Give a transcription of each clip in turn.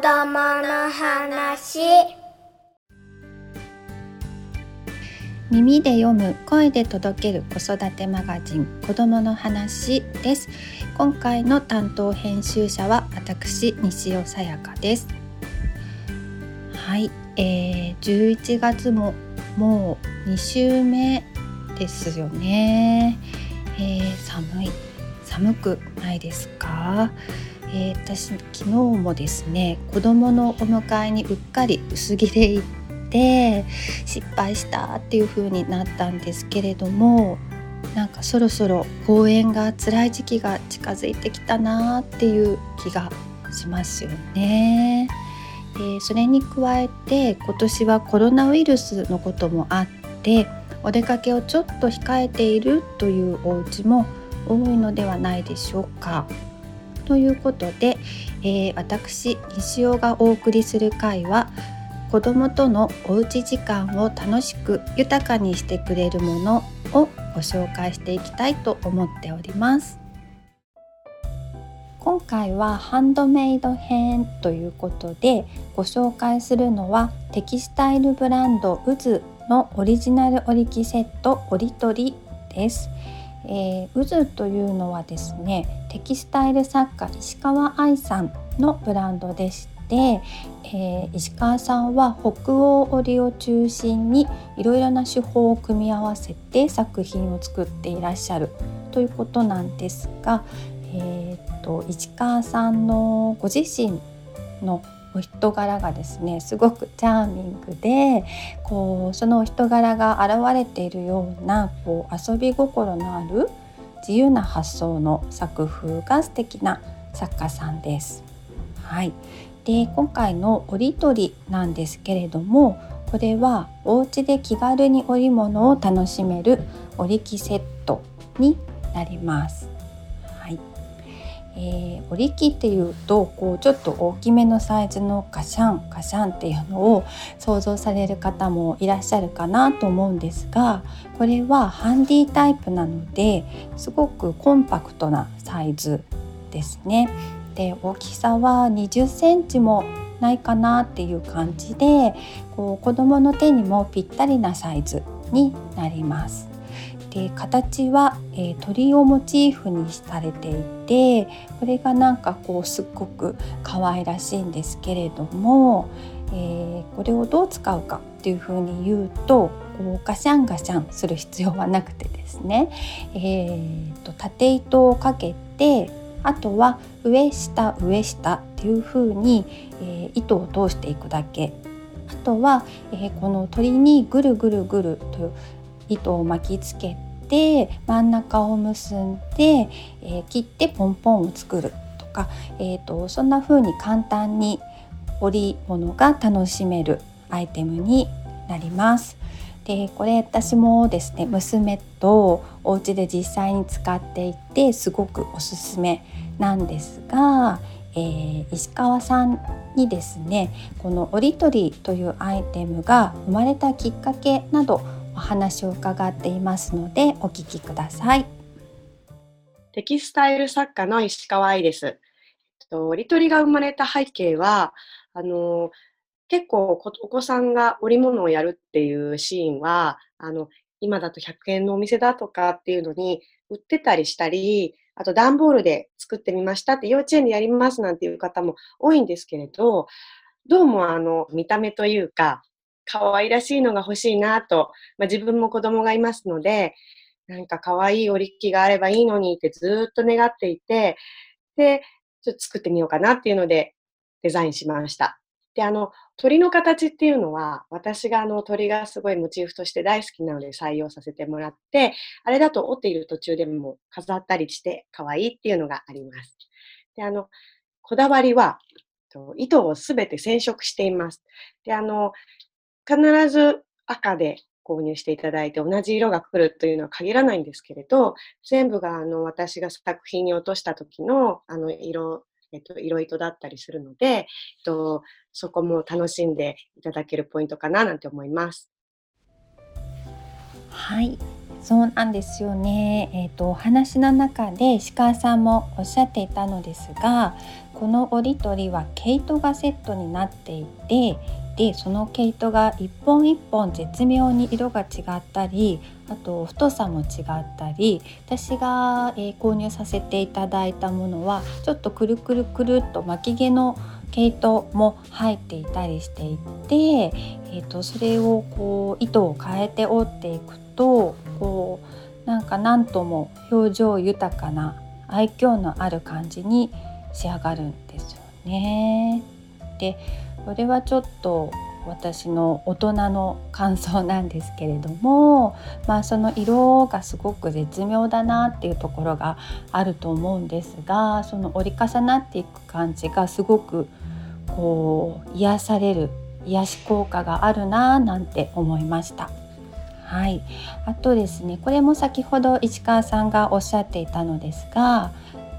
供の話。耳で読む声で届ける子育てマガジン子供の話です。今回の担当編集者は私西尾さやかです。はい、えー、11月ももう2週目ですよね、えー、寒い寒くないですか、えー、私昨日もですね子供のお迎えにうっかり薄着で行って失敗したっていう風になったんですけれどもなんかそろそろ公演が辛い時期が近づいてきたなっていう気がしますよね。でそれに加えて今年はコロナウイルスのこともあってお出かけをちょっと控えているというお家も多いのではないでしょうか。ということで、えー、私西尾がお送りする回は子どもとのおうち時間を楽しく豊かにしてくれるものをご紹介していきたいと思っております。今回はハンドメイド編ということでご紹介するのはテキスタイルブランドウズのオリジナル織り機セット折り取りです、えー、ウズというのはですねテキスタイル作家石川愛さんのブランドでしで、えー、石川さんは北欧織を中心にいろいろな手法を組み合わせて作品を作っていらっしゃるということなんですが、えーと、石川さんのご自身のお人柄がですねすごくチャーミングでこうそのお人柄が現れているようなこう遊び心のある自由な発想の作風が素敵な作家さんです。はい、で今回の折り取りなんですけれどもこれはお家で気軽に織物を楽しめる織り機セットになります。えー、織り機っていうとこうちょっと大きめのサイズのカシャンカシャンっていうのを想像される方もいらっしゃるかなと思うんですがこれはハンディタイプなのですごくコンパクトなサイズですね。で大きさは20センチもないかなっていう感じでこう子どもの手にもぴったりなサイズになります。で形は、えー、鳥をモチーフにされていてこれがなんかこうすっごく可愛らしいんですけれども、えー、これをどう使うかっていうふうに言うとこうガシャンガシャンする必要はなくてですね、えーと縦糸をかけてあとは上下上下っていう風に、えー、糸を通していくだけ。あとは、えー、この鳥にぐるぐるぐると糸を巻きつけて真ん中を結んで、えー、切ってポンポンを作るとか、えーと、そんな風に簡単に織物が楽しめるアイテムになります。でこれ私もですね娘とお家で実際に使っていてすごくおすすめなんですが、えー、石川さんにですねこの折り取りというアイテムが生まれたきっかけなどお話を伺っていますのでお聞きください。テキスタイル作家の石川愛です。折り取りが生まれた背景はあの結構お子さんが織物をやるっていうシーンは、あの、今だと100円のお店だとかっていうのに売ってたりしたり、あと段ボールで作ってみましたって幼稚園でやりますなんていう方も多いんですけれど、どうもあの、見た目というか、可愛らしいのが欲しいなと、まあ、自分も子供がいますので、なんか可愛い織り機があればいいのにってずっと願っていて、で、ちょっと作ってみようかなっていうのでデザインしました。で、あの、鳥の形っていうのは、私があの鳥がすごいモチーフとして大好きなので採用させてもらって、あれだと折っている途中でも飾ったりして可愛いっていうのがあります。で、あの、こだわりは、糸をすべて染色しています。で、あの、必ず赤で購入していただいて同じ色が来るというのは限らないんですけれど、全部があの私が作品に落とした時のあの色えっと、色糸だったりするので、えっと、そこも楽しんでいただけるポイントかななんて思います。はい、そうなんですよね。えっ、ー、とお話の中で石川さんもおっしゃっていたのですが、この折り取りは毛糸がセットになっていてでその毛糸が一本一本絶妙に色が違ったりあと太さも違ったり私が、え、購入させていただいたものはちょっとくるくるくるっと巻き毛の毛糸も入っていたりしていて、えーと、それをこう糸を変えて折っていくとこうなんか何とも表情豊かな愛嬌のある感じに仕上がるんですよね。でこれはちょっと私の大人の感想なんですけれども、まあ、その色がすごく絶妙だなっていうところがあると思うんですがその折り重なっていく感じがすごくこう癒される癒し効果があるななんて思いました。はい、あとですねこれも先ほど市川さんがおっしゃっていたのですが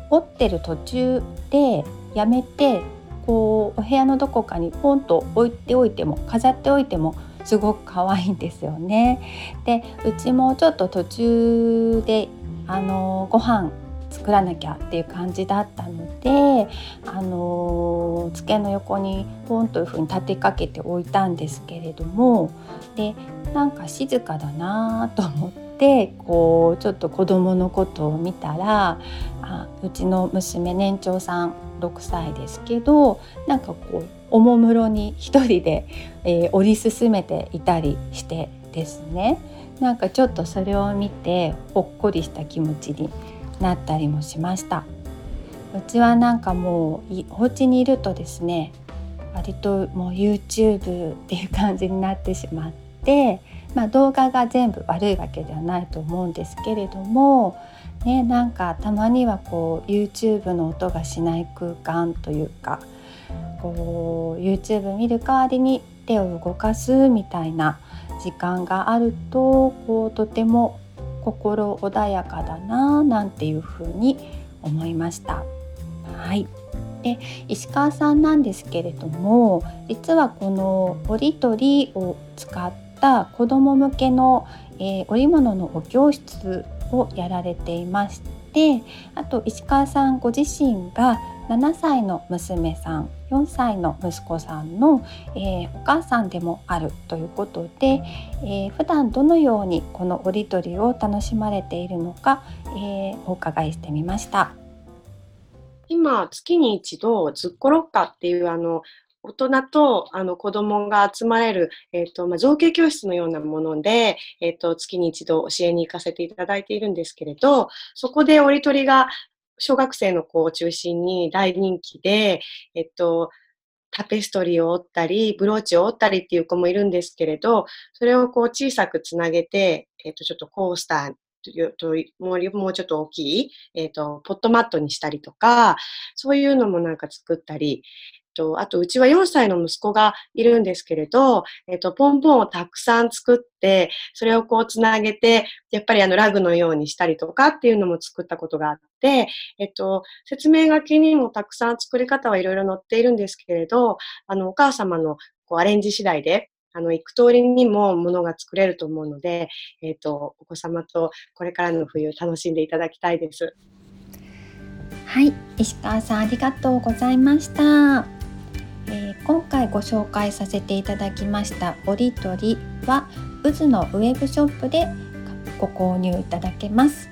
折ってる途中でやめてこうお部屋のどこかにポンと置いておいても飾っておいてもすごく可愛いんですよね。でうちもちょっと途中であのご飯作らなきゃっていう感じだったのであの机の横にポンというふうに立てかけておいたんですけれどもでなんか静かだなと思ってこうちょっと子供のことを見たらあうちの娘年長さん6歳ですけどなんかこうおもむろに一人で、えー、折り進めていたりしてですね。なんかちょっとそれを見てほっこりした気持ちになったりもしました。うちはなんかもうお家にいるとですね割ともう YouTube っていう感じになってしまって、まあ、動画が全部悪いわけではないと思うんですけれどもね、なんかたまにはこう YouTube の音がしない空間というかこう YouTube 見る代わりに手を動かすみたいな時間があるとこうとても心穏やかだななんていうふうに思いました。はいで石川さんなんですけれども実はこの折り取りを使った子ども向けの、えー、織物のお教室をやられていましてあと石川さんご自身が7歳の娘さん4歳の息子さんの、えー、お母さんでもあるということで、えー、普段どのようにこの折り取りを楽しまれているのか、えー、お伺いしてみました。今月に一度ずっころっかっていうあの大人とあの子供が集まれる、え、ー、と、まあ、造形教室のようなもので、え、ー、と、月に一度教えに行かせていただいているんですけれど、そこで折り取りが小学生の子を中心に大人気で、えっと、タペストリーを折ったり、ブローチを折ったりっていう子もいるんですけれど、それをこう小さくつなげて、えっと、ちょっとコースターもうちょっと大きい、えっ、と、ポットマットにしたりとか、そういうのもなんか作ったり、と、あと、うちは4歳の息子がいるんですけれど、えっと、ポンポンをたくさん作って、それをこうつなげて、やっぱりあの、ラグのようにしたりとかっていうのも作ったことがあって、えっと、説明書きにもたくさん作り方はいろいろ載っているんですけれど、あの、お母様のこうアレンジ次第で、あの、行く通りにもものが作れると思うので、えっ、と、お子様とこれからの冬楽しんでいただきたいです。はい、石川さんありがとうございました。えー、今回ご紹介させていただきました折り取りは渦のウェブショップでご購入いただけます。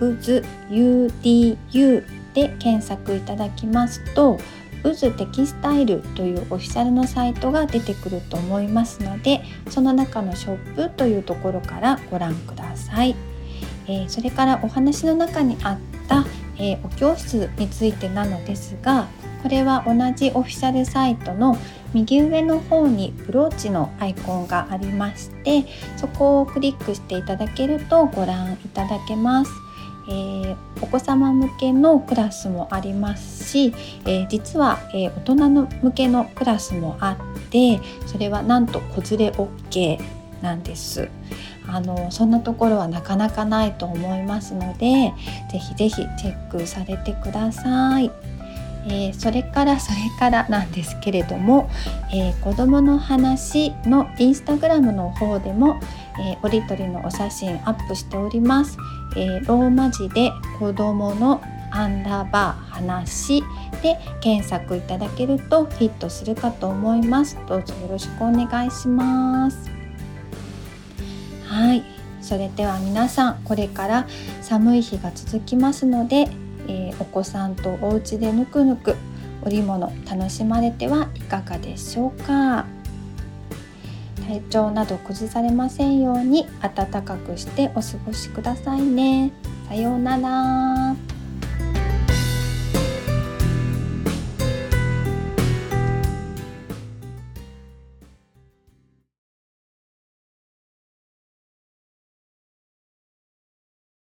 渦 UDU で検索いただきますと渦テキスタイルというオフィシャルのサイトが出てくると思いますのでその中のショップというところからご覧ください、えー、それからお話の中にあった、えー、お教室についてなのですがこれは同じオフィシャルサイトの右上の方にブローチのアイコンがありましてそこをクリックしていただけるとご覧いただけます。えー、お子様向けのクラスもありますし、えー、実は、えー、大人の向けのクラスもあってそれはなんと子連れ OK なんです。あのそんなところはなかなかないと思いますのでぜひぜひチェックされてください。えー、それからそれからなんですけれども、えー、子どもの話のインスタグラムの方でも、えー、折り取りのお写真アップしております、えローマ字で子どものアンダーバー話で検索いただけるとヒットするかと思います。どうぞよろしくお願いします。はい。それでは皆さんこれから寒い日が続きますので、えー、お子さんとお家でぬくぬく織物楽しまれてはいかがでしょうか？体調など崩されませんように暖かくしてお過ごしくださいね。さようなら。